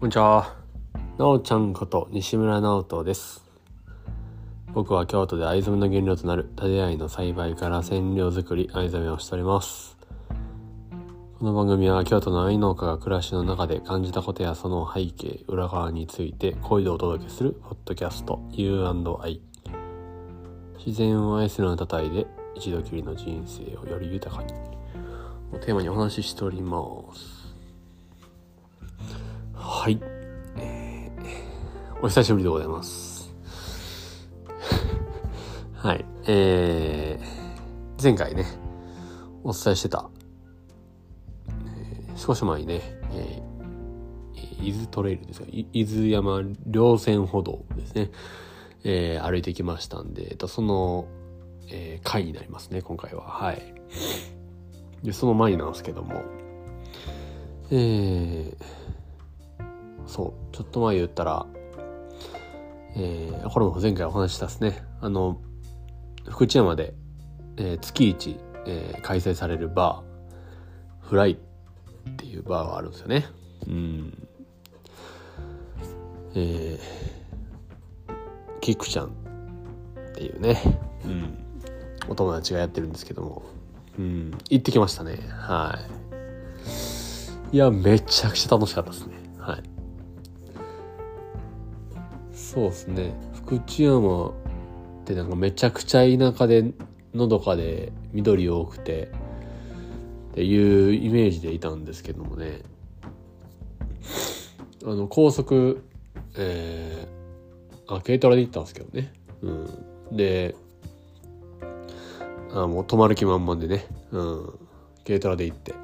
こんにちは。なおちゃんこと西村直人です。僕は京都で藍染めの原料となる種藍の栽培から染料作り、藍染めをしております。この番組は京都の藍農家が暮らしの中で感じたことやその背景、裏側について声でお届けするポッドキャスト U&I。自然を愛するあなたたで一度きりの人生をより豊かに。をテーマにお話ししております。はい。えーお久しぶりでございます。はい。えー、前回ね、お伝えしてた、えー少し前にね、えー、伊豆トレイルですか、伊豆山稜線歩道ですね、えー歩いてきましたんで、その、えー回になりますね、今回は。はい。で、その前なんですけども、えー、そう、ちょっと前言ったら、えー、これも前回お話したですね。あの、福知山で、えー月一、えー開催されるバー、フライっていうバーがあるんですよね。うん。えー、キクちゃんっていうね、うん、お友達がやってるんですけども、うん、行ってきましたね。はい。いや、めちゃくちゃ楽しかったですね。はい。そうですね。福知山ってなんかめちゃくちゃ田舎で、のどかで緑多くて、っていうイメージでいたんですけどもね。あの、高速、えー、あ、軽トラで行ったんですけどね。うん。で、あもう止まる気満々でね。うん。軽トラで行って。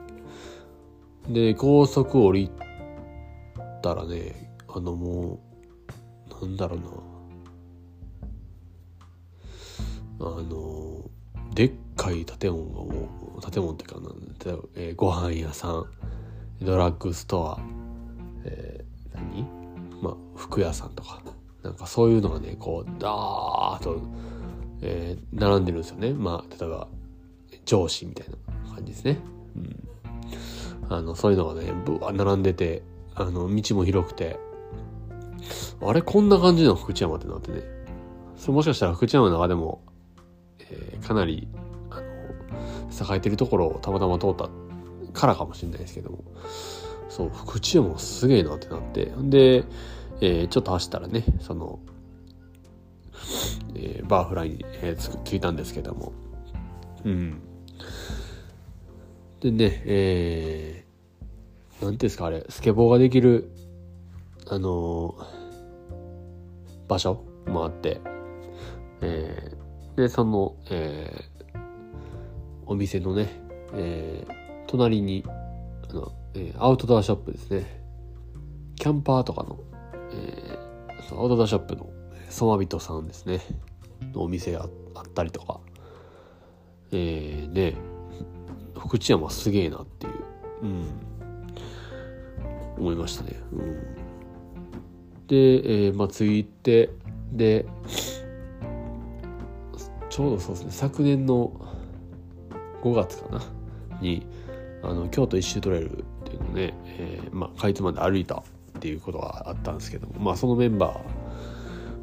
で、高速降りたらね、あのもう、なんだろうな。あの、でっかい建物がもう、建物っていうかなんだろうえーご飯屋さん、ドラッグストア、えー何？まあ、服屋さんとか、なんかそういうのがね、こう、ダーッと、えー並んでるんですよね。まあ、例えば、上司みたいな感じですね。うん。あの、そういうのがね、ぶわ並んでて、あの、道も広くて、あれこんな感じの福知山ってなってね。それもしかしたら福知山の中でも、えーかなり、あの、栄えてるところをたまたま通ったからかもしれないですけども、そう、福知山すげえなってなって、で、えーちょっと走ったらね、その、えーバーフライに、えーついたんですけども、うん。でね、えー、なんていうんですか、あれ、スケボーができる、あのー場所もあって、えーで、その、えーお店のね、えー隣に、あの、えーアウトドアショップですね。キャンパーとかの、えーそのアウトドアショップの、ソマビトさんですね。のお店があったりとか、えー、ね、福知山すげえなっていう、うん、思いましたね。うん、で、えーまあ、着いて、で、ちょうどそうですね、昨年の5月かな、に、あの、京都一周トレイルっていうのね、えーまあ、かいつまで歩いたっていうことがあったんですけども、まあ、そのメンバ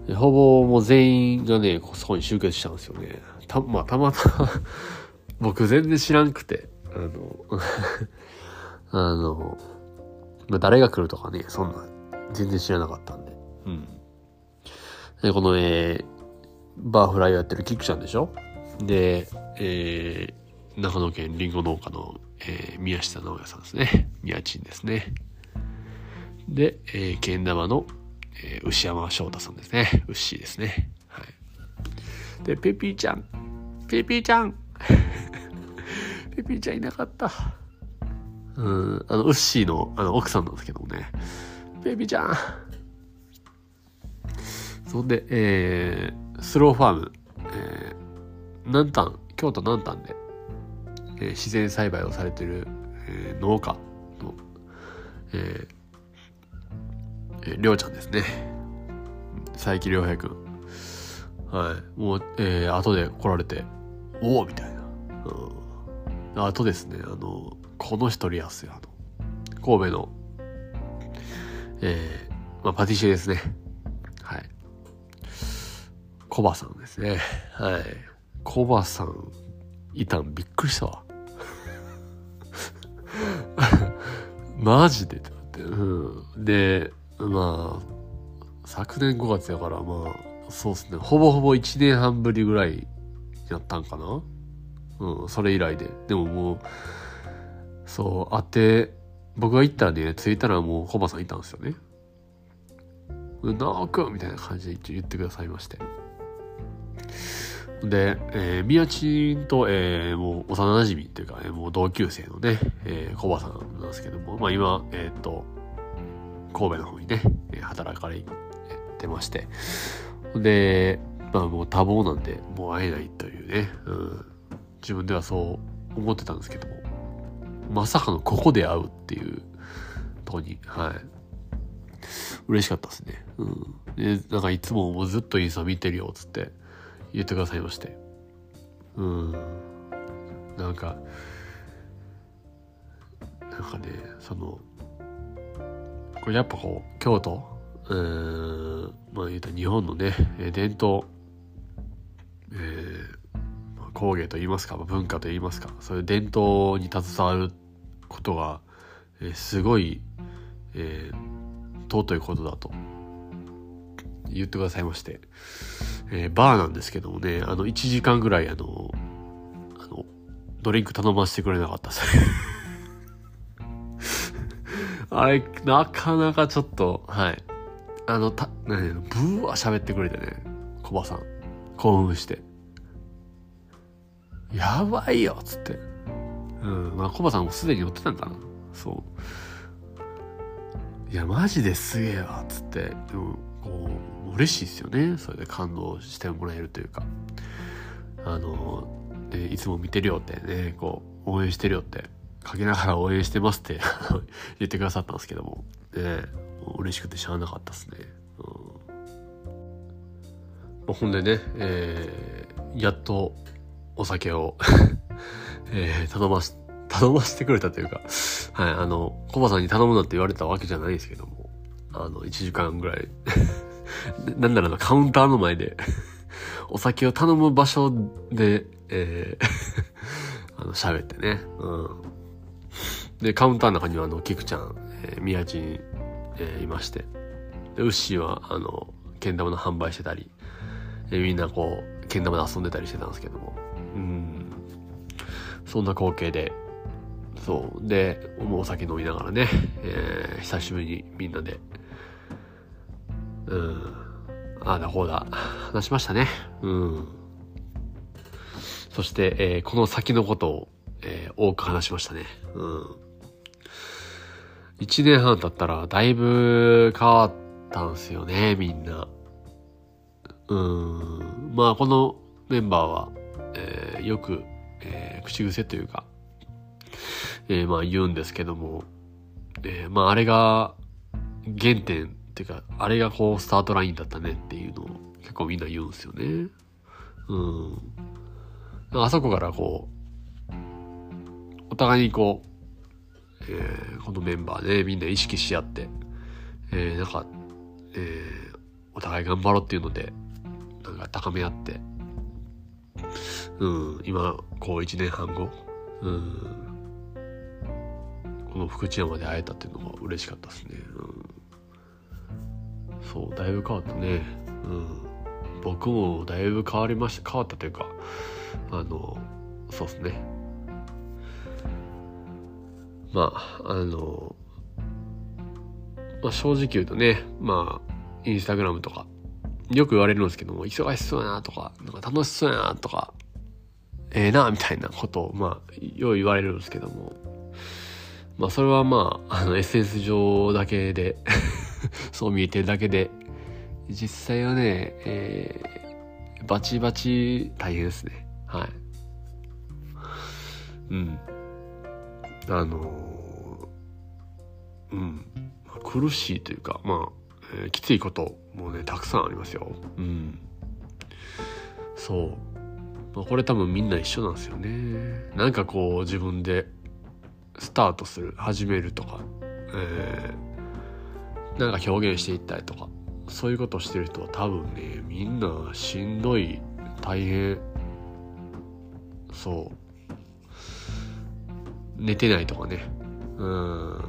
ー、ほぼもう全員がね、そこに集結したんですよね。た、まあ、たまたま 僕全然知らんくて、あの、あの、まあ、誰が来るとかね、そんな、全然知らなかったんで。うん。で、この、えー、バーフライをやってるキクちゃんでしょ？で、えー、長野県りんご農家の、えー、宮下直也さんですね。宮ちんですね。で、えー、けん玉の、えー牛山翔太さんですね。ウッシーですね。はい。で、ペピーちゃん。ペピーちゃん ペピーちゃんいなかった。うん、あの、ウッシーの、あの、奥さんなんですけどもね。ペピーちゃんそんで、えー、スローファーム、えー、南丹、京都南丹で、えー自然栽培をされてる、えー農家の、えーえーりょうちゃんですね。佐伯良平くん。はい。もう、えー、後で来られて、おおみたいな。うん。あとですね、あの、この人リアスや、あの、神戸の、えー、まあ、パティシエですね。はい。コバさんですね。はい。コバさん、いたんびっくりしたわ。マジでってなって。うん。で、まあ、昨年5月やから、まあ、そうっすね。ほぼほぼ1年半ぶりぐらいやったんかなうん、それ以来で。でももう、そう、会って、僕が行ったらね、着いたらもうコバさんいたんですよね。なあくんみたいな感じで一応言ってくださいまして。で、えー、宮地と、えー、もう幼馴染っていうか、えー、もう同級生のね、えー、コバさんなんですけども、まあ今、えっ、ー、と、神戸の方にね、働かれてまして、で、まあもう多忙なんで、もう会えないというね、うん、自分ではそう思ってたんですけども、まさかのここで会うっていうとこに、はい。嬉しかったですね。うん。で、なんかいつももうずっとインスタ見てるよ、つって言ってくださいまして。うん。なんか、なんかね、その、これやっぱこう、京都、うん、まあ言うたら日本のね、伝統、えー、工芸と言いますか、文化と言いますか、そういう伝統に携わることが、えー、すごい、えー、尊いことだと言ってくださいまして、えー、バーなんですけどもね、あの、1時間ぐらい、あの、あの、ドリンク頼ませてくれなかったです。あれ、なかなかちょっと、はい。あの、た、何ブー喋ってくれてね、コバさん。興奮して。やばいよっつって。うん。まあ、コバさんもすでに乗ってたんかな。そう。いや、マジですげえわつって。でも、こう、嬉しいですよね。それで感動してもらえるというか。あの、で、いつも見てるよってね、こう、応援してるよってかけながら応援してますって 言ってくださったんですけども、ね、もう嬉しくてしゃあなかったですね。うん、ほんでね、えー、やっとお酒を えー、頼まし、頼ましてくれたというか、はい、あの、コバさんに頼むなって言われたわけじゃないですけども、あの、1時間ぐらい なんならカウンターの前で お酒を頼む場所で、えーあの、喋ってね、うん。で、カウンターの中にはあの、キクちゃん、えー、宮地に、えー、いまして。で、ウッシーは、あの、けん玉の販売してたり、えー、みんなこう、けん玉で遊んでたりしてたんですけども。うん。そんな光景で、そう。で、もうお酒飲みながらね、えー、久しぶりにみんなで、うん。ああだこうだ、話しましたね。うん。そして、えー、この先のことを、えー、多く話しましたね。うん。1年半経ったらだいぶ変わったんすよね、みんな。うん。まあ、このメンバーは、えー、よく、えー、口癖というか、えー、まあ言うんですけども、えー、まああれが原点っていうか、あれがこうスタートラインだったねっていうのを結構みんな言うんですよね。うん。あそこからこう、お互いにこう、えー、このメンバーでみんな意識し合って、えー、なんか、えー、お互い頑張ろうっていうので、なんか高め合って、うん、今、こう1年半後、うん、この福知山で会えたっていうのが嬉しかったですね。うん、そう、だいぶ変わったね。うん、僕もだいぶ変わりました。変わったというか、あの、そうですね。まあ、あの、まあ、正直言うとね、まあ、インスタグラムとか、よく言われるんですけども、忙しそうやなとか、なんか楽しそうやなとか、ええー、な、みたいなことを、まあ、よう言われるんですけども、まあ、それはまあ、あの、SS 上だけで そう見えてるだけで、実際はね、えー、バチバチ大変ですね。はい。うん。あのうん、苦しいというか、まあ、えー、きついこともうね、たくさんありますよ。うん。そう。まあ、これ多分みんな一緒なんですよね。なんかこう自分でスタートする、始めるとか、えー、なんか表現していったりとかそういうことをしてる人は多分ねみんなしんどい大変そう寝てないとかねうん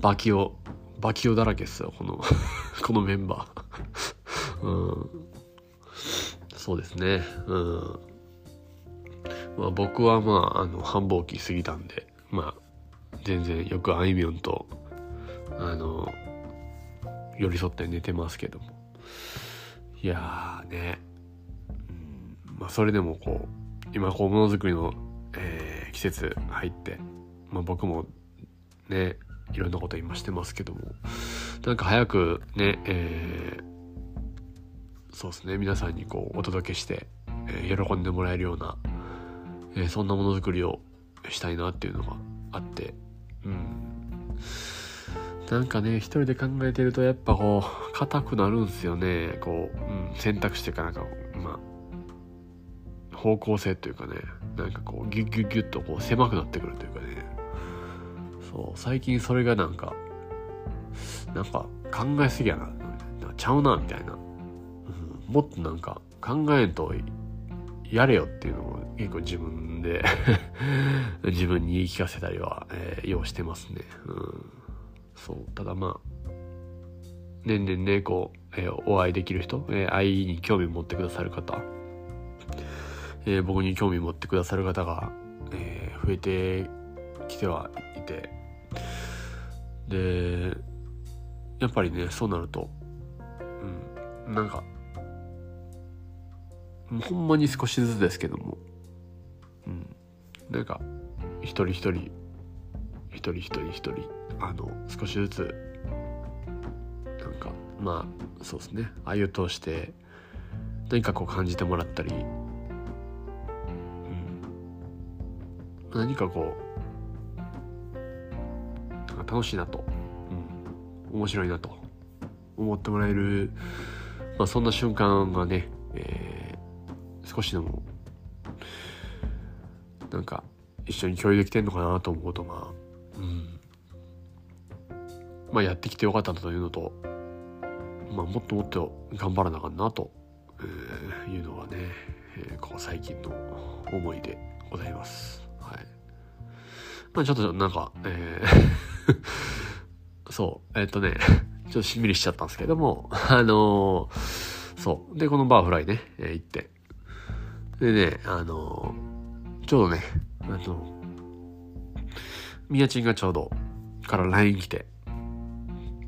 バキオバキオだらけっすよこの このメンバー。うん。そうですね。うん。まあ僕はまああの繁忙期過ぎたんでまあ全然よくあいみょんとあの寄り添って寝てますけども。いやーね、うん、まあそれでもこう今こうものづくりの、えー、季節入って、まあ、僕もねいろんなこと今してますけども。なんか早くね、えー、そうですね皆さんにこうお届けして、えー、喜んでもらえるような、えー、そんなものづくりをしたいなっていうのがあって。うん。なんかね一人で考えてるとやっぱこう硬くなるんすよね。こう、うん、選択肢というかなんかまあ方向性というかね。なんかこうギュッギュッギュッとこう狭くなってくるというかね。そう最近それがなんかなんか考えすぎやな。ちゃうなみたいな、うん、もっとなんか考えんとやれよっていうのを結構自分で 自分に言い聞かせたりは、えー、ようしてますね。うん。そう。ただまあ年々ねこう、えー、お会いできる人、えー、愛に興味持ってくださる方、えー、僕に興味持ってくださる方が、えー、増えてきてはいてでやっぱりねそうなるとうんなんかほんまに少しずつですけどもうんなんか一人一人一人一人一人あの少しずつなんかまあそうですねあゆ通して何かこう感じてもらったり、うん、何かこうか楽しいなと、うん、面白いなと思ってもらえる、まあ、そんな瞬間がね、えー、少しでもなんか一緒に共有できてんのかなと思うとまあうんまあ、やってきてよかったというのと、まあ、もっともっと頑張らなあかんなと、えいうのがね、えー、こう最近の思いでございます。はい。まあちょっとなんか、えー そう、え、っとね、ちょっとしんみりしちゃったんですけども、あのー、そう。で、このバーフライね、えー、行って。でね、あのー、ちょうどね、あの、みやちんがちょうどから LINE 来て、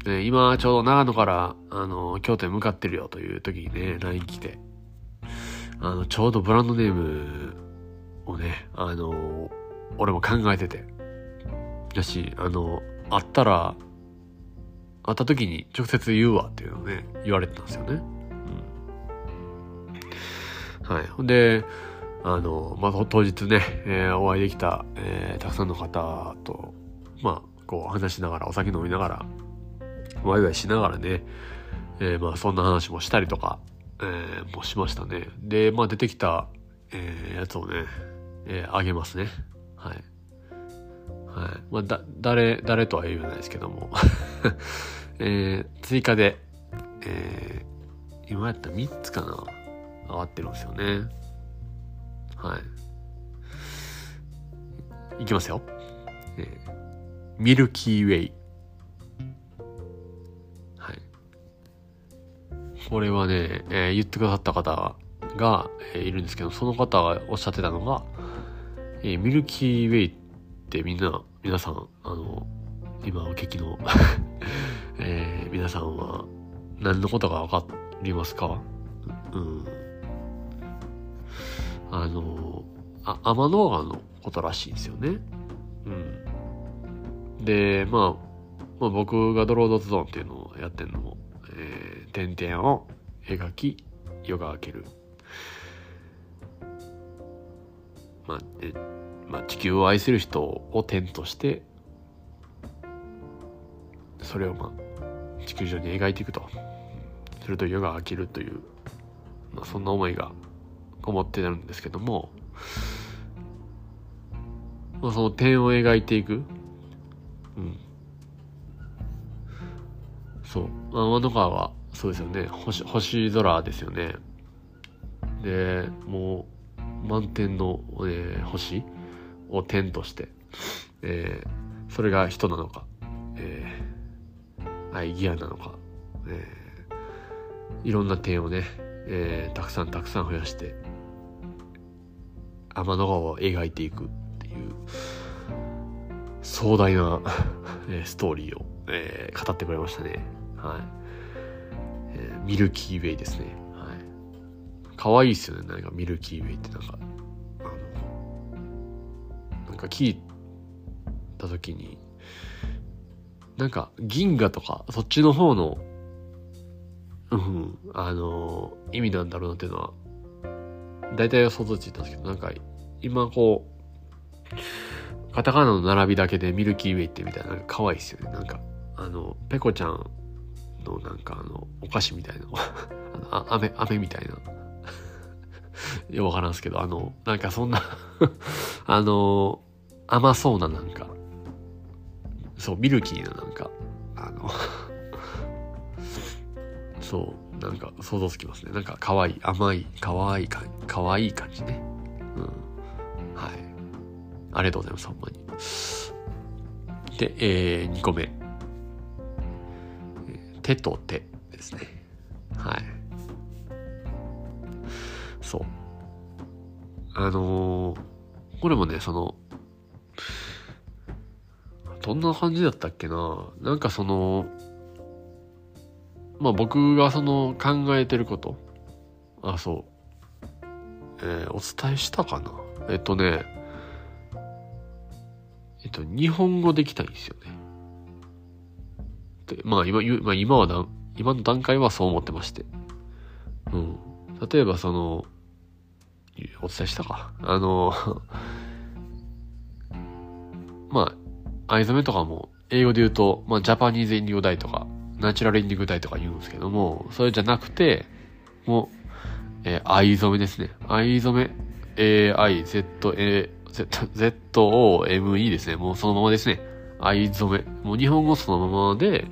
ね、今ちょうど長野から、あの、京都へ向かってるよという時にね、LINE 来て、あの、ちょうどブランドネームをね、あの、俺も考えてて。だし、あの、会ったら、会った時に直接言うわっていうのをね、言われてたんですよね。うん。はい。ほんで、あの、まあ、当日ね、えー、お会いできた、えー、たくさんの方と、まあ、こう話しながら、お酒飲みながら、ワイワイしながらね、えー、まあそんな話もしたりとか、えー、もしましたね。で、まあ出てきた、えー、やつをね、えー、あげますね。はい。はい。まあだ、誰、誰とは言わないですけども。えー、追加で、えー、今やったら3つかな上がってるんですよね。はい。いきますよ。えー、ミルキーウェイ。はいこれはね、えー、言ってくださった方が、えー、いるんですけど、その方がおっしゃってたのが、えー、ミルキーウェイってみんな、皆さん、あの、今お聞きの えー、皆さんは何のことかわかりますか？うん。あの、あ天の川のことらしいんですよね。うん。で、まあ、まあ、僕がドロードズゾーンっていうのをやってるのも、えー、点々を描き夜が明ける、まあえまあ、地球を愛する人を点としてそれをまあ地球上に描いていくとすると夜が明けるという、まあ、そんな思いがこもってなるんですけども、まあ、その点を描いていく、うん、そう。天の川は、そうですよね。星、星空ですよね。で、もう、満天の、えー、星を点として、えー、それが人なのか、えー、アイギアなのか、えー、いろんな点をね、えー、たくさんたくさん増やして、天の川を描いていくっていう、壮大な ストーリーを、えー、語ってくれましたね。はい。えー、ミルキーウェイですね。はい。可愛いっすよね。なんかミルキーウェイってなんか、なんか聞いた時に、なんか銀河とかそっちの方の、うん、あの、意味なんだろうなっていうのは、大体想像ついたんですけど、なんか今こう、カタカナの並びだけでミルキーウェイってみたいな、可愛いっすよね。なんか、あの、ペコちゃんのなんかあの、お菓子みたいな、あの、飴、飴みたいな。よくわからんすけど、あの、なんかそんな あの、甘そうななんか、そう、ミルキーななんか、あの そう、なんか想像つきますね。なんか可愛い、甘い、可愛い感じ、可愛い感じね。うん。はい。ありがとうございます、ほんまに。で、えー、2個目。手と手ですね。はい。そう。あのー、これもね、その、どんな感じだったっけな？なんかその、まあ僕がその考えてること。あ、そう。えー、お伝えしたかな？えっとね、えっと、日本語できたいんですよね。、でまあ今、まあ、今はな、今の段階はそう思ってまして。うん。例えばその、お伝えしたか？あの、まあ、藍染めとかも、英語で言うと、まあ、ジャパニーズインディゴダイとか、ナチュラルインディゴダイとか言うんですけども、それじゃなくて、もう、えー、藍染めですね。藍染め、A-I-Z-A、Z-O-M-E ですね。もうそのままですね。藍染め。もう日本語そのままで、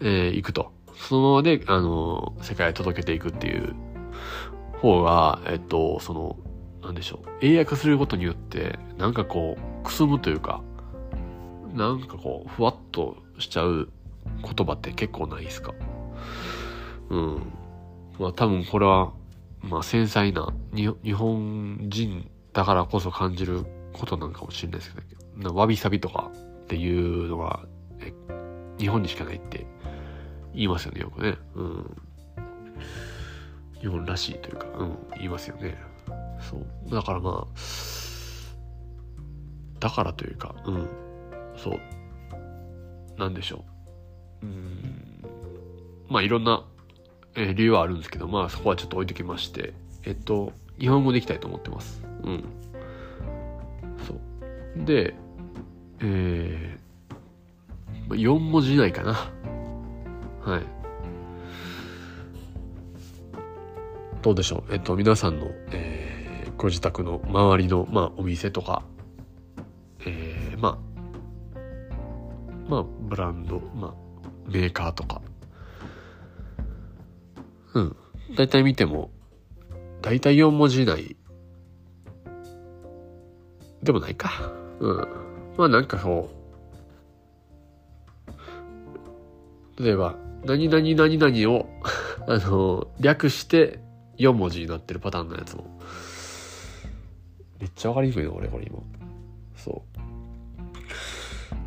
えー、行くと。そのままで、あの、世界へ届けていくっていう方が、えっと、その、なんでしょう。英訳することによって、なんかこう、くすむというか、なんかこう、ふわっとしちゃう言葉って結構ないですか？うん。まあ多分これは、まあ繊細な日本人だからこそ感じることなのかもしれないですけど、わびさびとかっていうのが、日本にしかないって言いますよね、よくね。うん。日本らしいというか、うん、言いますよね。そう。だからまあ、だからというか、うん、そう。なんでしょう。うん。まあいろんな、えー、理由はあるんですけど、まあそこはちょっと置いときまして、えっと、日本語でいきたいと思ってます。うん。そう。で、えー、4文字以内かな。はい。どうでしょう。えっと、皆さんの、えー、ご自宅の周りの、まあ、お店とか、えー、まあ、まあ、ブランド、まあ、メーカーとか、うん。大体見ても、大体4文字以内でもないか。うん。まあなんかそう、例えば、何々何々を あの、略して4文字になってるパターンのやつも。めっちゃわかりにくいな、俺、これ今。そう。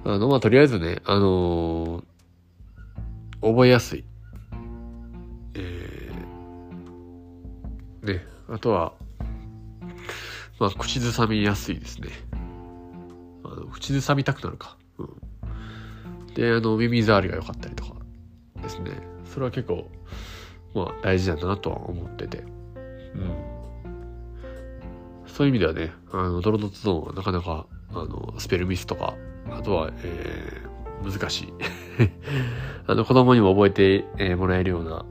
あの、まあ、とりあえずね、あのー、覚えやすい。えー、ね、あとは、まあ、口ずさみやすいですね。あの口ずさみたくなるか。うん。で、あの、耳障りが良かったりとかですね。それは結構、まあ、大事だなとは思ってて。うん。そういう意味ではね、あの、ドロドツゾーンはなかなか、あの、スペルミスとか、あとは、えー、難しい。あの、子供にも覚えて、えー、もらえるような、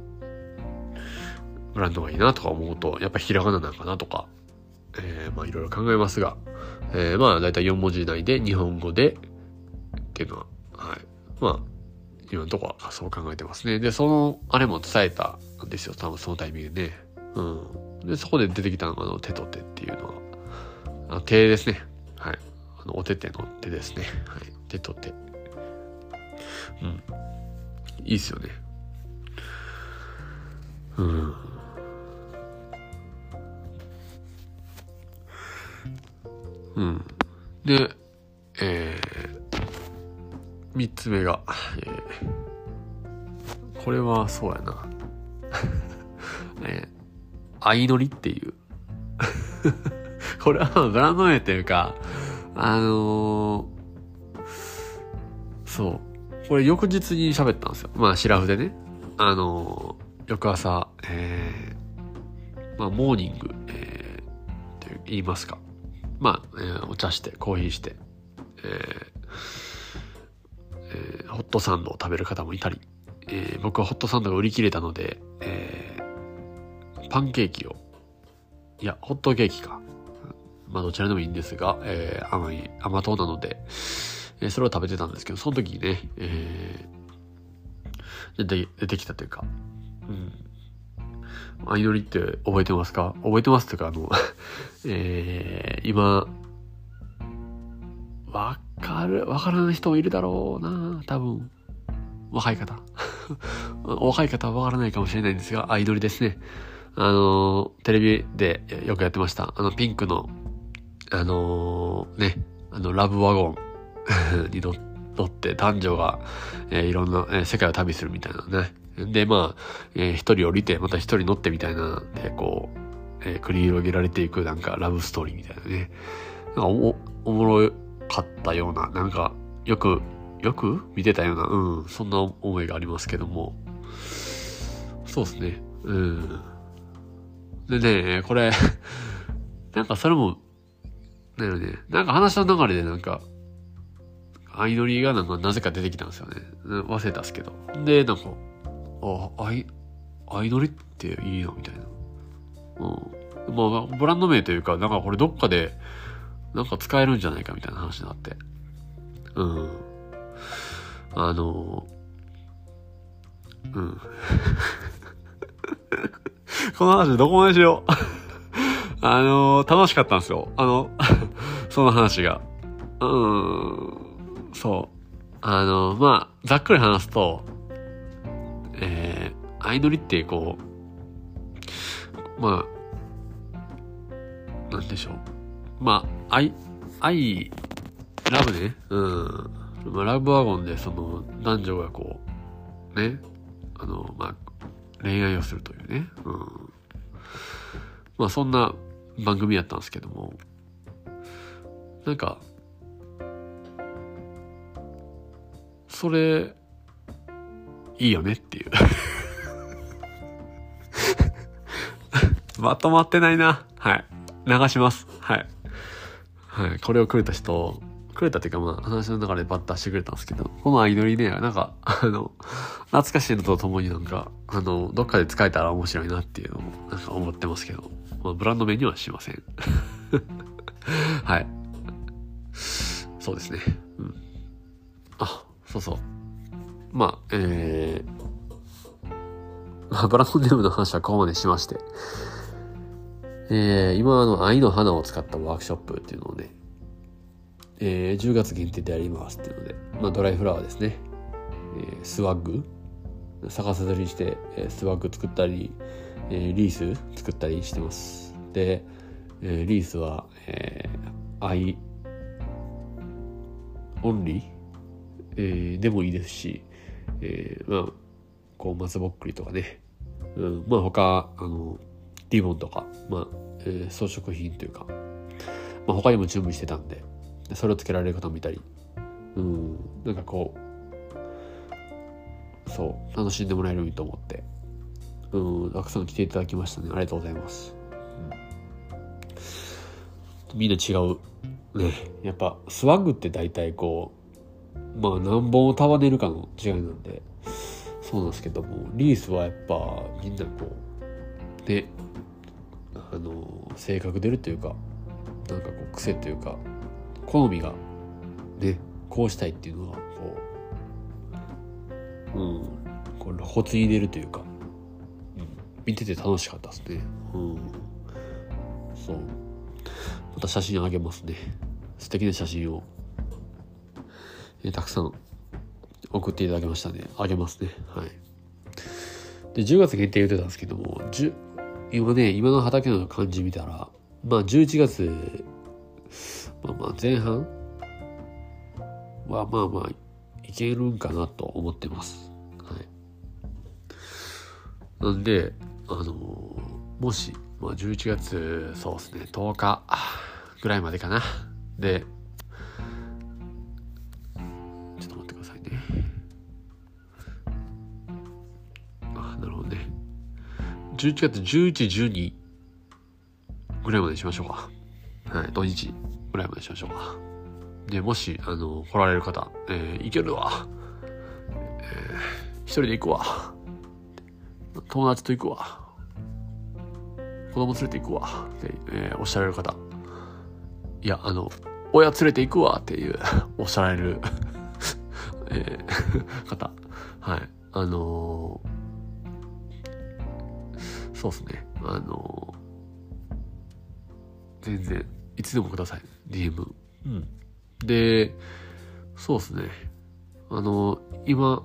ブランドがいいなとか思うと、やっぱひらがななんかなとか、えー、まあいろいろ考えますが、えー、まあだいたい4文字以内で日本語でっていうのは、はい。まあ、今のとこはそう考えてますね。で、その、あれも伝えたんですよ。多分そのタイミングでね。うん。で、そこで出てきたのが、あの、手と手っていうのは、あの手ですね。の、お手手の手ですね。はい。手と手。うん。いいっすよね。うん。うん。で、えー、3つ目が、えー、これはそうやな。えー、相乗りっていう。これはブランド名っていうか、あのー、そう。これ翌日に喋ったんですよ。まあ、シラフでね。あのー、翌朝、えー、まあ、モーニング、えー、って言いますか。まあ、えー、お茶して、コーヒーして、えーえー、ホットサンドを食べる方もいたり、えー、僕はホットサンドが売り切れたので、えー、パンケーキを、いや、ホットケーキか。まあ、どちらでもいいんですが、えー、甘い、甘党なので、えー、それを食べてたんですけど、その時にね、えー、出て出てきたというか、うん。相乗りって覚えてますか？覚えてますというか、あの えー、今、わかる、わからない人もいるだろうな多分。若い方。お 若い方はわからないかもしれないんですが、アイドルですね。あのテレビでよくやってました。あの、ピンクの、あのー、ね、あの、ラブワゴン に乗って、男女が、えー、いろんな、えー、世界を旅するみたいなね。で、まあ、えー、一人降りて、また一人乗ってみたいな、で、こう、えー、繰り広げられていくなんかラブストーリーみたいなね。なんかお、おもろかったような、なんか、よく、よく見てたような、うん、そんな思いがありますけども。そうですね。うん。でね、これ なんかそれも、だよね、なんか話の流れでなんか、相乗りがなんかなぜか出てきたんですよね。忘れたんですけど。で、なんか、あ、相、相乗りっていいな、みたいな。うん。まあ、ブランド名というか、なんかこれどっかで、なんか使えるんじゃないかみたいな話になって。うん。あの、うん。この話どこまでしよう。あの楽しかったんですよ。あの、その話が。うん、そう。あのまあ、ざっくり話すと、えー、相乗りってこう、まあ、なんでしょう。まあ、愛、愛、ラブね。うん。まあ、ラブワゴンで、その、男女がこう、ね。あの、まあ、恋愛をするというね。うん。まあ、そんな番組やったんですけども、なんか、それ、いいよねっていう まとまってないな。はい。流します。はい。はい。これをくれた人、くれたっていうかまあ話の中でバッタしてくれたんですけど、この相乗りね、なんか、あの、懐かしいのとともになんか、あの、どっかで使えたら面白いなっていうのも、なんか思ってますけど、まあブランド名にはしません。はい。そうですね。うん。あ、そうそう。まあ、えー、まあ、ブランドネームの話はここまでしまして、えー、今あの愛の花を使ったワークショップっていうのをね、えー、10月限定でやりますっていうので、まあ、ドライフラワーですね、えー、スワッグ逆さずりして、えー、スワッグ作ったり、えー、リース作ったりしてますで、えー、リースは、えー、愛オンリー、えー、でもいいですし、えー、まあこう松ぼっくりとかね、うん、まあ他あのリボンとか、まあ、えー、装飾品というか、まあ、他にも準備してたんで、それをつけられる方もいたり、うん、なんかこう、そう、楽しんでもらえるようにと思って、うん、たくさん来ていただきましたね。ありがとうございます。うん、みんな違う。ね、やっぱ、スワッグって大体こう、まあ何本を束ねるかの違いなんで、そうなんですけども、リースはやっぱみんなこう、ね、あの性格出るというかなんかこう癖というか好みがねこうしたいっていうのがこううんこれ露骨に出るというか、うん、見てて楽しかったですね。うん。そう。また写真あげますね。素敵な写真を、えー、たくさん送っていただきましたねあげますねはいで10月限定言ってたんですけども今ね今の畑の感じ見たらまあ11月まあまあ前半はまあまあいけるんかなと思ってます。はい。なんで、あのー、もし、まあ11月、そうですね、10日ぐらいまでかな。で、ちょっと待ってくださいね。あ、なるほどね。11月11、12ぐらいまでしましょうか。はい、土日ぐらいまでしましょうか。で、もし、あの、来られる方、えー、行けるわ。えー、一人で行くわ。友達と行くわ。子供連れて行くわ。って、えー、おっしゃられる方。いや、あの、親連れて行くわっていう おっしゃられる えー、方。はい。あのー、そうですね。あのー、全然、いつでもください。DM。うん。で、そうですね。あの、今、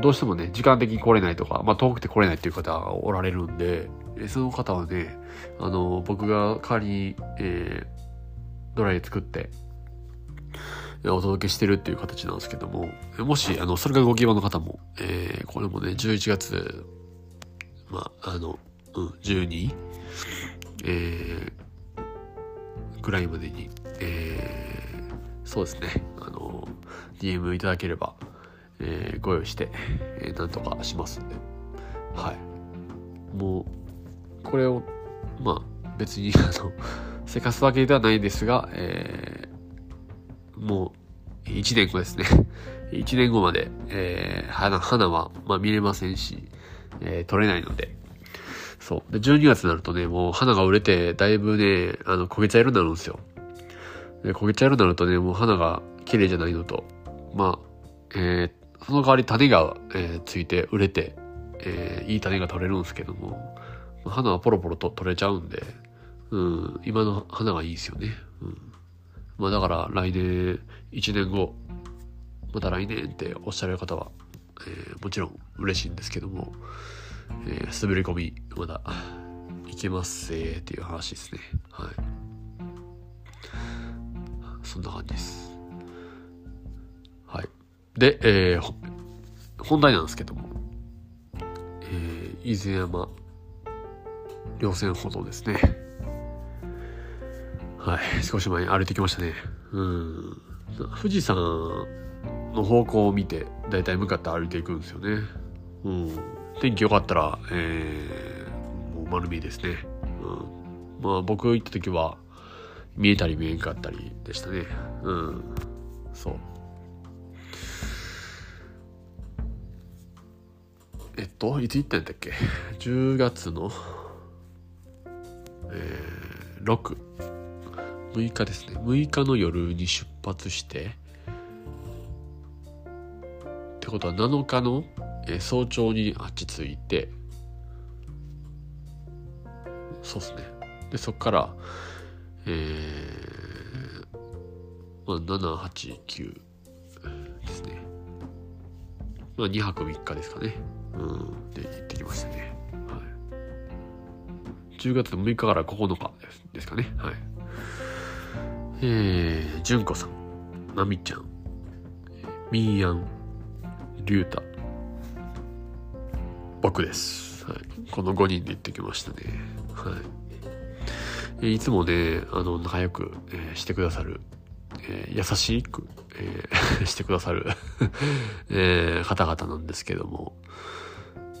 どうしてもね、時間的に来れないとか、まあ遠くて来れないっていう方がおられるんで、その方はね、あの、僕が代わりに、えー、ドライ作って、お届けしてるっていう形なんですけども、もし、あの、それがご希望の方も、えー、これもね、11月、まあ、の、うん、12、えー、ぐらいまでに、えー、そうですね、あの、DM いただければ、えー、ご用意して、えー、なんとかしますんで、はい。もう、これを、まあ、別に、あの、せかすわけではないですが、えー、もう、1年後ですね。1年後まで、えー、花、花は、まあ、見れませんし、えー、取れないので、そう。で、12月になるとね、もう花が売れて、だいぶね、あの、焦げ茶色になるんですよ。で焦げ茶色になるとね、もう花が綺麗じゃないのと、まあ、えー、その代わり種が、えー、ついて売れて、えー、いい種が取れるんですけども、花はポロポロと取れちゃうんで、うん、今の花がいいですよね。うん。まあだから来年、1年後、また来年っておっしゃる方は、えー、もちろん嬉しいんですけども、えー、滑り込み、まだ、いけますせーっていう話ですね。はい。そんな感じです。はい。で、えー、本題なんですけども、えー、伊豆山稜線歩道ですね。はい。少し前に歩いてきましたね。うん。富士山の方向を見て、だいたい向かって歩いていくんですよね。うん。天気良かったら、えー、もう丸見えですね。うん。まあ僕行った時は、見えたり見えんかったりでしたね。うん。そう。えっと、いつ行ったんだっけ ?10 月の、えー、6。6日ですね。6日の夜に出発して、ってことは7日の、えー、早朝にあっち着いて、そうっすね。で、そっから、えー、まあ、7、8、9ですね。まあ、2泊3日ですかね。うん。で、行ってきましたね。10月6日から9日ですですかね。はい。えー、純子さん、まみちゃん、みーやん、りゅうた、僕です。はい。この5人で行ってきましたね。はい。いつもね、あの、仲良く、えー、してくださる、えー、優しく、えー、してくださる えー、方々なんですけども、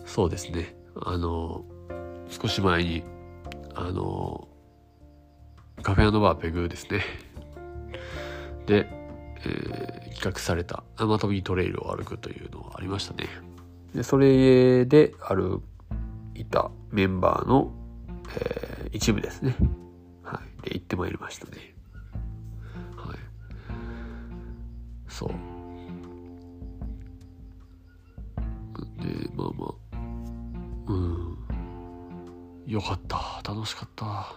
そうですね、あの、少し前に、あの、カフェバーペグですね。で、えー、企画されたアマトミートレイルを歩くというのがありましたね。で、それで歩いたメンバーの、えー、一部ですね。はい。で、行ってまいりましたね。はい。そう。よかった。楽しかった。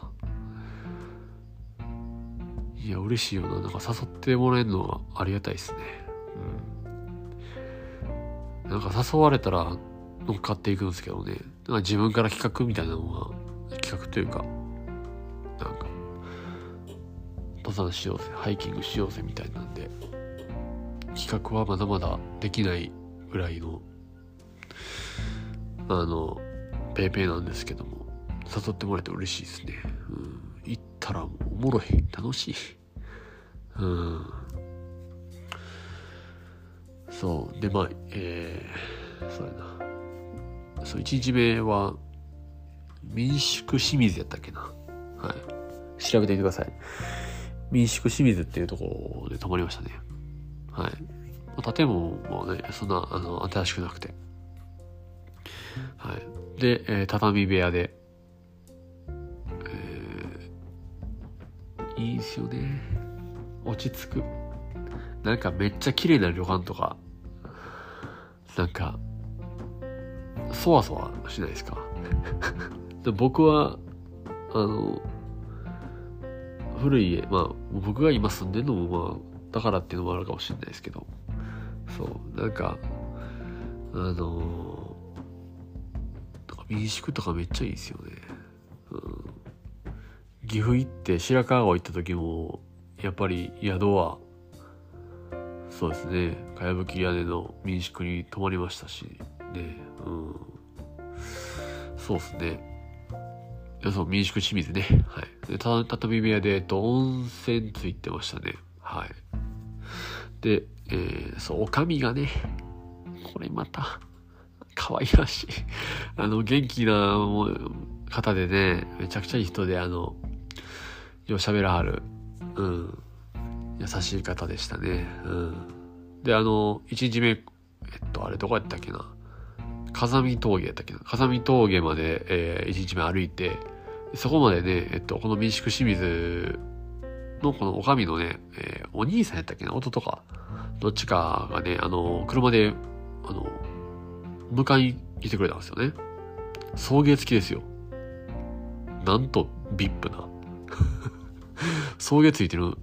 いや嬉しいよな。なんか誘ってもらえるのはありがたいですね。うん。なんか誘われたら乗っかっていくんですけどね。なんか自分から企画みたいなのは企画というかなんか登山しようぜハイキングしようぜみたいなんで企画はまだまだできないぐらいのあのペーペーなんですけども。誘ってもらえて嬉しいですね、うん、行ったらもうおもろい。楽しい。うん。そう。でまあえー、そうやな。そう1日目は民宿清水やったっけな。はい。調べてみてください。民宿清水っていうところで泊まりましたね。はい。建物もね、そんな、あの、新しくなくて。はい。で、えー、畳部屋で、いいですよね。落ち着く。なんかめっちゃ綺麗な旅館とか、なんか、そわそわしないですか？僕は、あの、古い家、まあ、僕が今住んでるのも、まあ、だからっていうのもあるかもしれないですけどそうなんかあのー、民宿とかめっちゃいいですよね、うん、岐阜行って白川郷行った時もやっぱり宿はそうですねかやぶき屋根の民宿に泊まりましたしねうん。そうですね。そう民宿清水ね。はい。で畳部屋で、えっと、温泉ついてましたね。はい。で、えー、そう、おかみがね、これまた、可愛らしい。あの、元気な方でね、めちゃくちゃいい人で、あの、よう喋らはる。うん。優しい方でしたね。うん。で、あの、1日目、えっと、あれどこやったっけな。風見峠やったっけな。風見峠まで、えー、1日目歩いて、そこまでね、えっと、この民宿清水のこのおかみのね、えー、お兄さんやったっけな弟か。どっちかがね、あの、車で、あの、迎えに来てくれたんですよね。送迎付きですよ。なんと、ビップな。送迎ついてる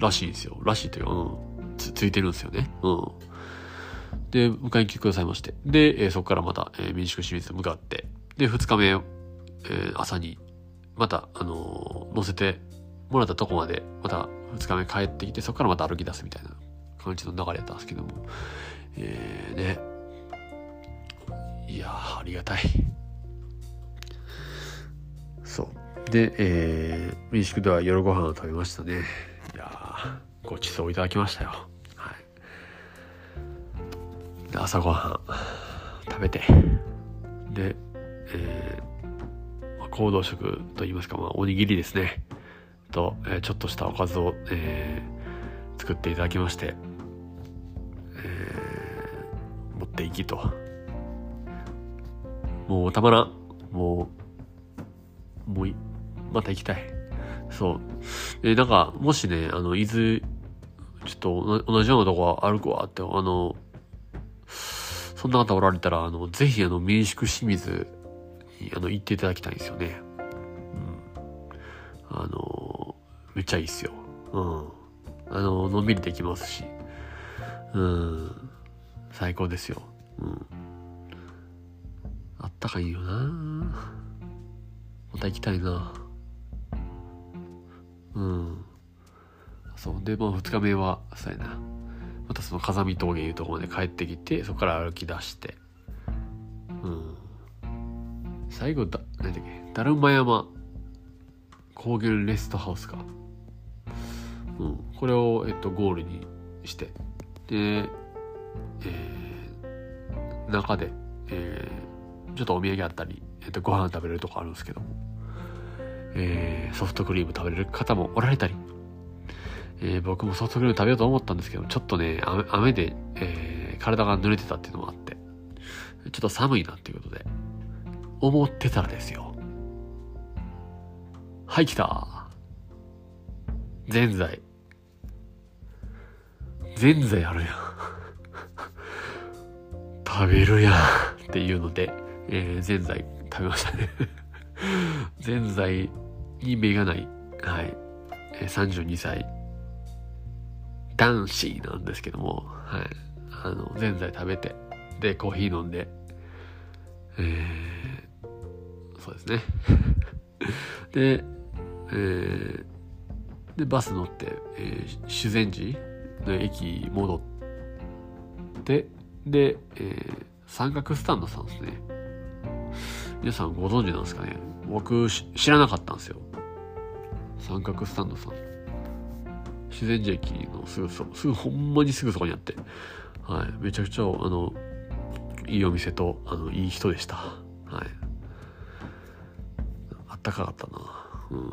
らしいんですよ。らしいというか、うん。つ、ついてるんですよね。うん。で、迎えに来てくださいまして。で、えー、そこからまた、えー、民宿清水向かって。で、二日目、えー、朝に、また、あのー、乗せてもらったとこまで、また2日目帰ってきて、そこからまた歩き出すみたいな感じの流れやったんですけども、えー、ね、いやありがたい。そう。で、えー、民宿では夜ご飯を食べましたね。いやごちそういただきましたよ。はい。で、朝ごはん食べて、で、えー、行動食といいますか、まあ、おにぎりですね。と、えー、ちょっとしたおかずを、えー、作っていただきまして、えー、持っていきと。もうたまらん。もう、もうまた行きたい。そう。えなんか、もしね、あの、伊豆、ちょっと同じようなとこ歩くわって、あの、そんな方おられたら、あの、ぜひあの、民宿清水に、あの、行っていただきたいんですよね。うん。あの、めっちゃいいっすよ。うん。あの、のんびりできますし。うん。最高ですよ。うん。あったかいよなまた行きたいなうん。そう。で、まあ二日目は、そうやな。またその風見峠いうとこまで帰ってきて、そこから歩き出して。うん。最後だ、何だっけ、だるま山高原レストハウスか。うん、これを、えっと、ゴールにしてで、えー、中で、えー、ちょっとお土産あったり、えっと、ご飯食べれるとこあるんですけども、えー、ソフトクリーム食べれる方もおられたり、えー、僕もソフトクリーム食べようと思ったんですけど、ちょっとね、雨雨で、えー、体が濡れてたっていうのもあって、ちょっと寒いなっていうことで、思ってたらですよ。はい、来た。ぜんざい。ぜんざいあるやん。食べるやんっていうので、えー、ぜんざい食べましたね ぜんざいに目がない、はい、32歳男子なんですけども、はい、あの、ぜんざい食べて、で、コーヒー飲んで、えー、そうですね。で、えー、で、バス乗って、えー、修善寺の駅戻って、で、えー、三角スタンドさんですね。皆さんご存知なんですかね僕知らなかったんですよ。三角スタンドさん。自然寺駅のすぐそ、すぐほんまにすぐそこにあって、はい、めちゃくちゃ、あの、いいお店と、あの、いい人でした。はい。あったかかったな。うん。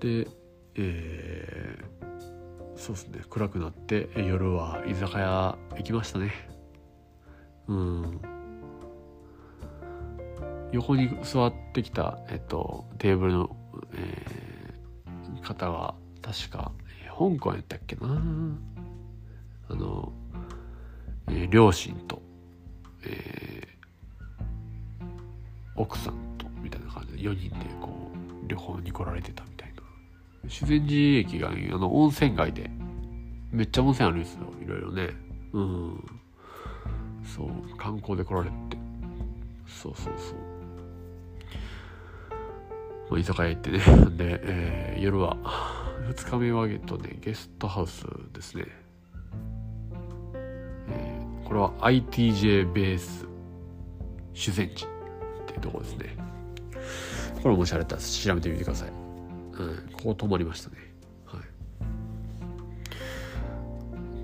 で、えー、そうですね、暗くなって、夜は居酒屋行きましたね。うん。横に座ってきた、えっと、テーブルの、えー、方は、確かえ、香港やったっけなあの、えー、両親と、えー、奥さんと、みたいな感じで4人でこう、旅行に来られてたみたいな。修善寺駅が、あの、温泉街で、めっちゃ温泉あるんですよ、いろいろね。うん。そう、観光で来られて。そうそうそう。まあ、居酒屋行ってね。で、えー、夜は、2日目はゲットでゲストハウスですね。えー、これは ITJ ベース修善寺っていうところですね。これもしあれだったら調べてみてください。うん、ここ泊まりましたね。は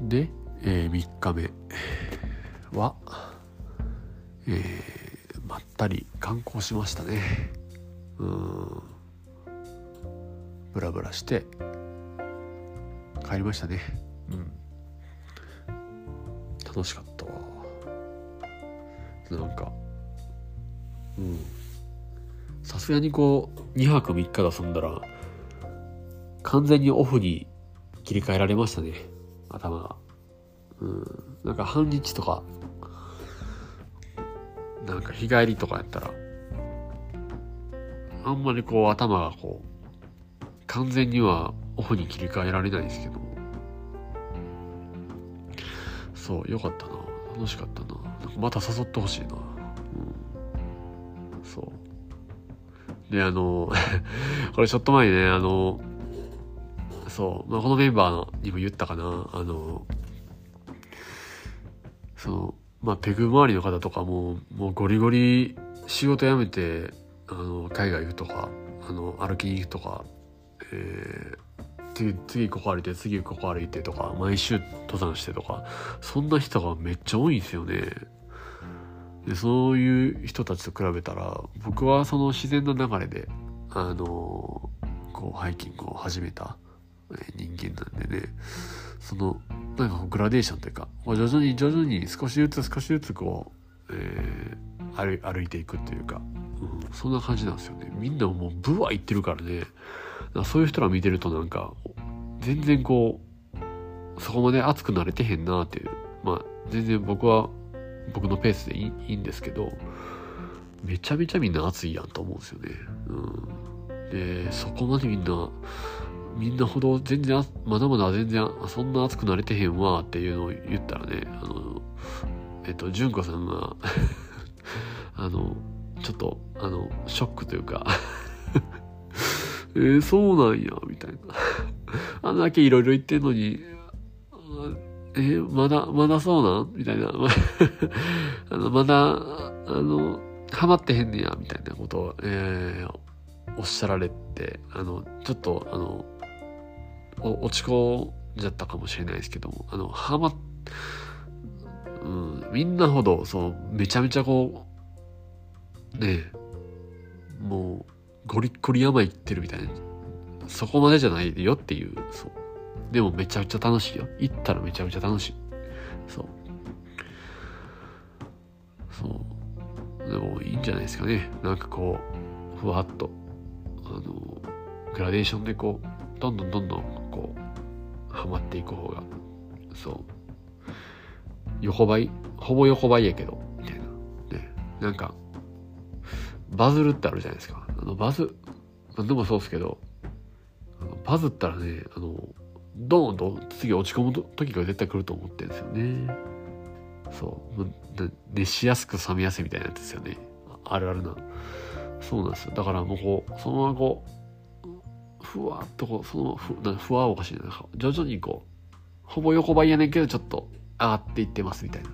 い。で、えー、3日目は、えー、まったり観光しましたね。うん。ブラブラして帰りましたね。うん。楽しかったわ。なんかうん。さすがにこう2泊3日で遊んだら完全にオフに切り替えられましたね。頭が。うん。なんか半日とかなんか日帰りとかやったらあんまりこう頭がこう完全にはオフに切り替えられないですけど。そうよかったな。楽しかったな。また誘ってほしいな。うん。そう。であの これちょっと前にねあのそう、まあ、このメンバーにも言ったかな。あのそのまあペグ周りの方とかももうゴリゴリ仕事辞めてあの海外行くとかあの歩きに行くとかえー、次次ここ歩いて次ここ歩いてとか毎週登山してとかそんな人がめっちゃ多いんですよね。でそういう人たちと比べたら僕はその自然の流れであのこうハイキングを始めた人間なんでねそのなんかグラデーションというか徐々に徐々に少しずつ少しずつこう、えー、歩いていくというか、うん、そんな感じなんですよねみんなもうブワー行ってるからねらそういう人ら見てるとなんか、全然こう、そこまで熱くなれてへんなっていう。まあ、全然僕は、僕のペースでいいいいんですけど、めちゃめちゃみんな熱いやんと思うんですよね。うん。で、そこまでみんな、みんなほど全然、まだまだ全然、そんな熱くなれてへんわっていうのを言ったらね、あの、えっと、純子さんが あの、ちょっと、あの、ショックというか えー、そうなんや、みたいな。あんだけいろいろ言ってんのに、えー、まだ、まだそうなん？みたいな。あの、まだ、あの、ハマってへんねや、みたいなことを、えー、おっしゃられて、あの、ちょっと、あの、落ち込んじゃったかもしれないですけども、あの、ハマうん、みんなほど、そう、めちゃめちゃこう、ねもう、ゴリッゴリ山行ってるみたいな。そこまでじゃないよっていう、そう。でもめちゃめちゃ楽しいよ。行ったらめちゃめちゃ楽しい。そう。そう。でもいいんじゃないですかね。なんかこう、ふわっと、あの、グラデーションでこう、どんどんどんどん、こう、はまっていく方が、そう。横ばいほぼ横ばいやけど、みたいな。ね。なんか、バズるってあるじゃないですか。あのバズ何でもそうですけどあのバズったらねあのドーンと次落ち込む時が絶対来ると思ってるんですよね。そう。熱しやすく冷めやすいみたいなやつですよね。あるあるな。そうなんですよ。だからもうこうそのままこうふわっとこうそのふなふわおかしいな。徐々にこうほぼ横ばいやねんけどちょっと上がっていってますみたいな。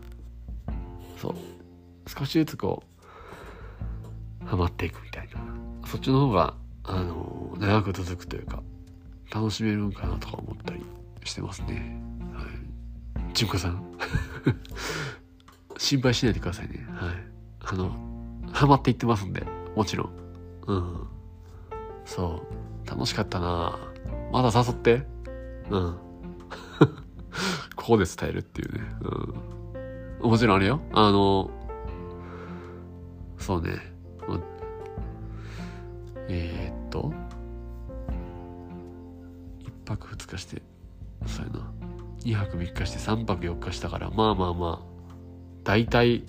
そう。少しずつこうはまっていくみたいな。そっちの方があの長く続くというか楽しめるんかなとか思ったりしてますね。はい。純子さん。心配しないでくださいね。はい。あのハマっていってますんでもちろん。うん。そう。楽しかったな。まだ誘って。うん。ここで伝えるっていうね。うん。もちろんあれよ。あのそうね。えー、っと1泊2日してそうやな。2泊3日して3泊4日したからまあまあまあ大体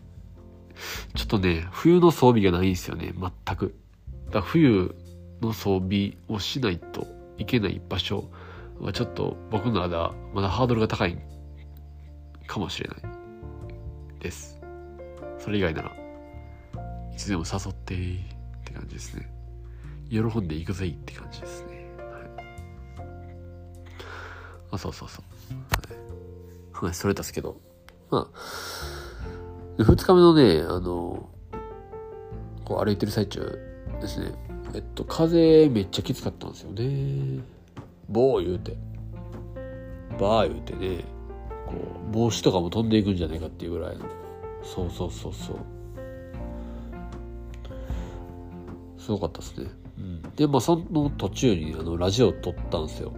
ちょっとね冬の装備がないんですよね全く。だ冬の装備をしないといけない場所はちょっと僕の間まだハードルが高いかもしれないです。それ以外ならいつでも誘ってって感じですね。喜んでいくぜって感じですね。はい、あ、そうそうそう。はい。はいそれですけど。まあ、二日目のね、あの、こう歩いてる最中ですね。えっと、風めっちゃきつかったんですよね。ボー言うて。バー言うてね、こう、帽子とかも飛んでいくんじゃないかっていうぐらいの。そうそうそうそう。すごかったですね。で、まあ、その途中にあのラジオを撮ったんですよ。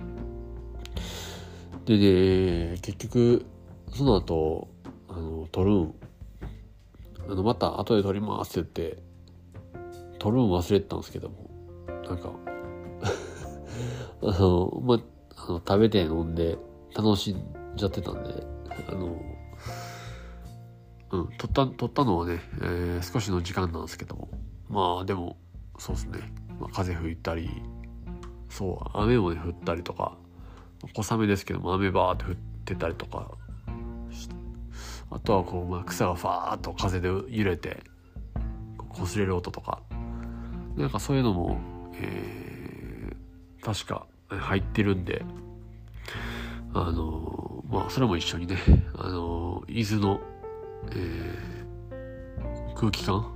でね、結局、その後、あの、撮るん、あの、また後で撮りますって言って、撮るん忘れてたんですけども、なんかあの、まあ、あの食べて飲んで楽しんじゃってたんで、あの、うん、撮った、撮ったのはね、えー、少しの時間なんですけども、まあでも、そうですね、まあ、風吹いたりそう雨もね降ったりとか小雨ですけども雨バーって降ってたりとかあとはこう、まあ、草がファーッと風で揺れて擦れる音とか。なんかそういうのも、えー、確か入ってるんであのまあそれも一緒にねあの伊豆の、えー、空気感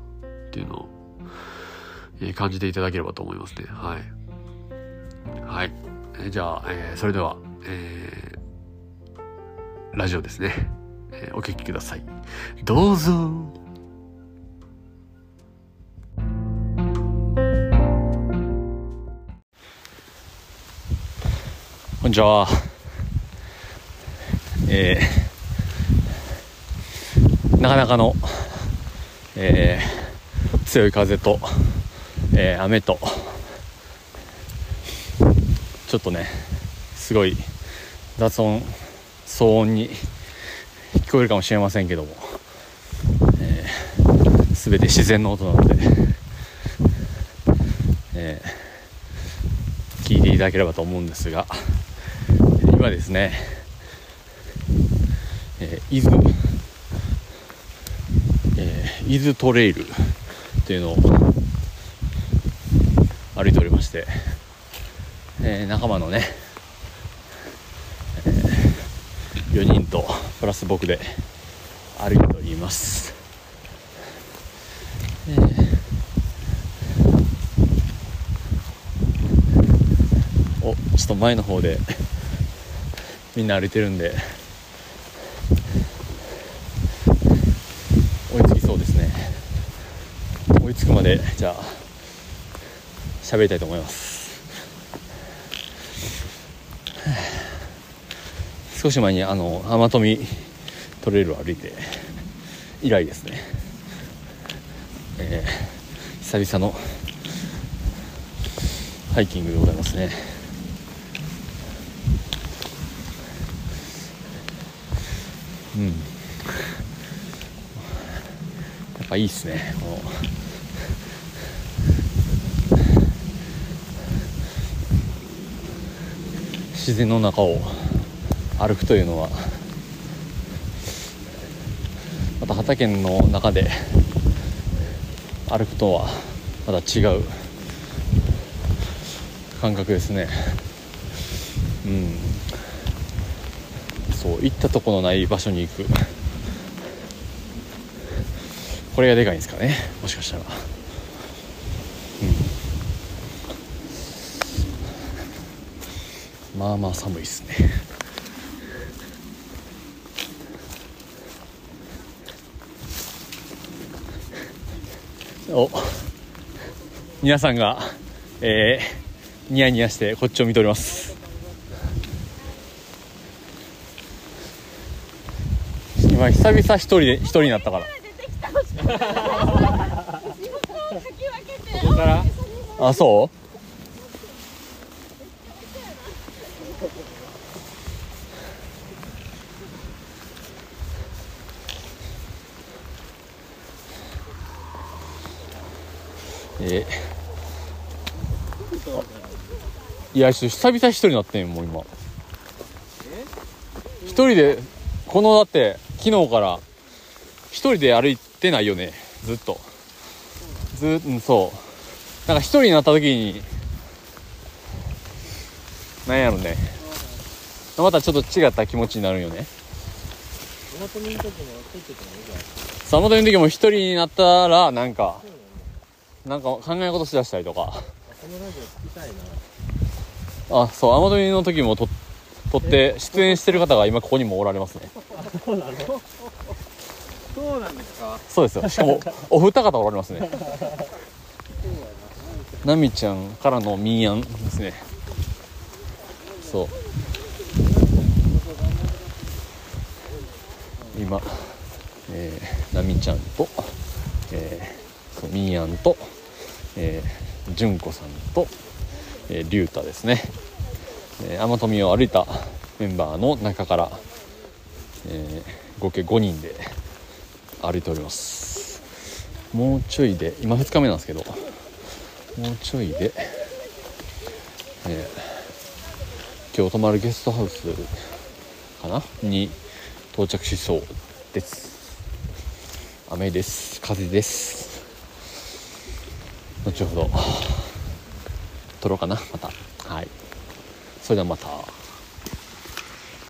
っていうのをえ感じていただければと思いますね。はい。はい。えじゃあ、えー、それでは、えー、ラジオですね。えー、お聞きください。どうぞ。こんにちは。えー、なかなかの、えー、強い風と、えー、雨と。ちょっとねすごい雑音騒音に聞こえるかもしれませんけども、えー、全て自然の音なので、えー、聞いていただければと思うんですが今ですね、えー、伊豆、えー、伊豆トレイルっていうのを歩いておりまして、えー、仲間のね、えー、4人とプラス僕で歩いております、えー、おちょっと前の方でみんな歩いてるんで追いつきそうですね。追いつくまでじゃあ喋りたいと思います。少し前にあの天富トレイルを歩いて以来ですね、えー、久々のハイキングでございますね。うん。やっぱいいっすねこの自然の中を歩くというのはまた畑の中で歩くとはまた違う感覚ですね。うん。そう行ったとこのない場所に行く。これがでかいんですかねもしかしたらうんまあまあ寒いっすね。お。皆さんがえー、ニヤニヤしてこっちを見ております。今久々一人で一人になったから。あそう？やちょっと久々一人になってんもう今。一人でこのだって昨日から一人で歩いてないよね。ずっと。ずうんそう。なんか一人になった時になんやろね。またちょっと違った気持ちになるよね。トマトミの時も一人になったらなんかなんか考え事しだしたりとか。このラジオ聞きたいなあそうアマドリの時もと撮って出演してる方が今ここにもおられますね。そうなのそうなんですか。そうですよ。しかもお二方おられますね。ナミちゃんからのミーヤンですね。そう。今えー、ちゃんとえー、そうミーヤンとえー、純子さんとえー、リュウタですね。えー、天富を歩いたメンバーの中から、えー合計5人で歩いております。もうちょいで今2日目なんですけどもうちょいで、えー今日泊まるゲストハウスかな？に到着しそうです。雨です。風です。後ほど。撮ろうかなまた。はい。それではまた。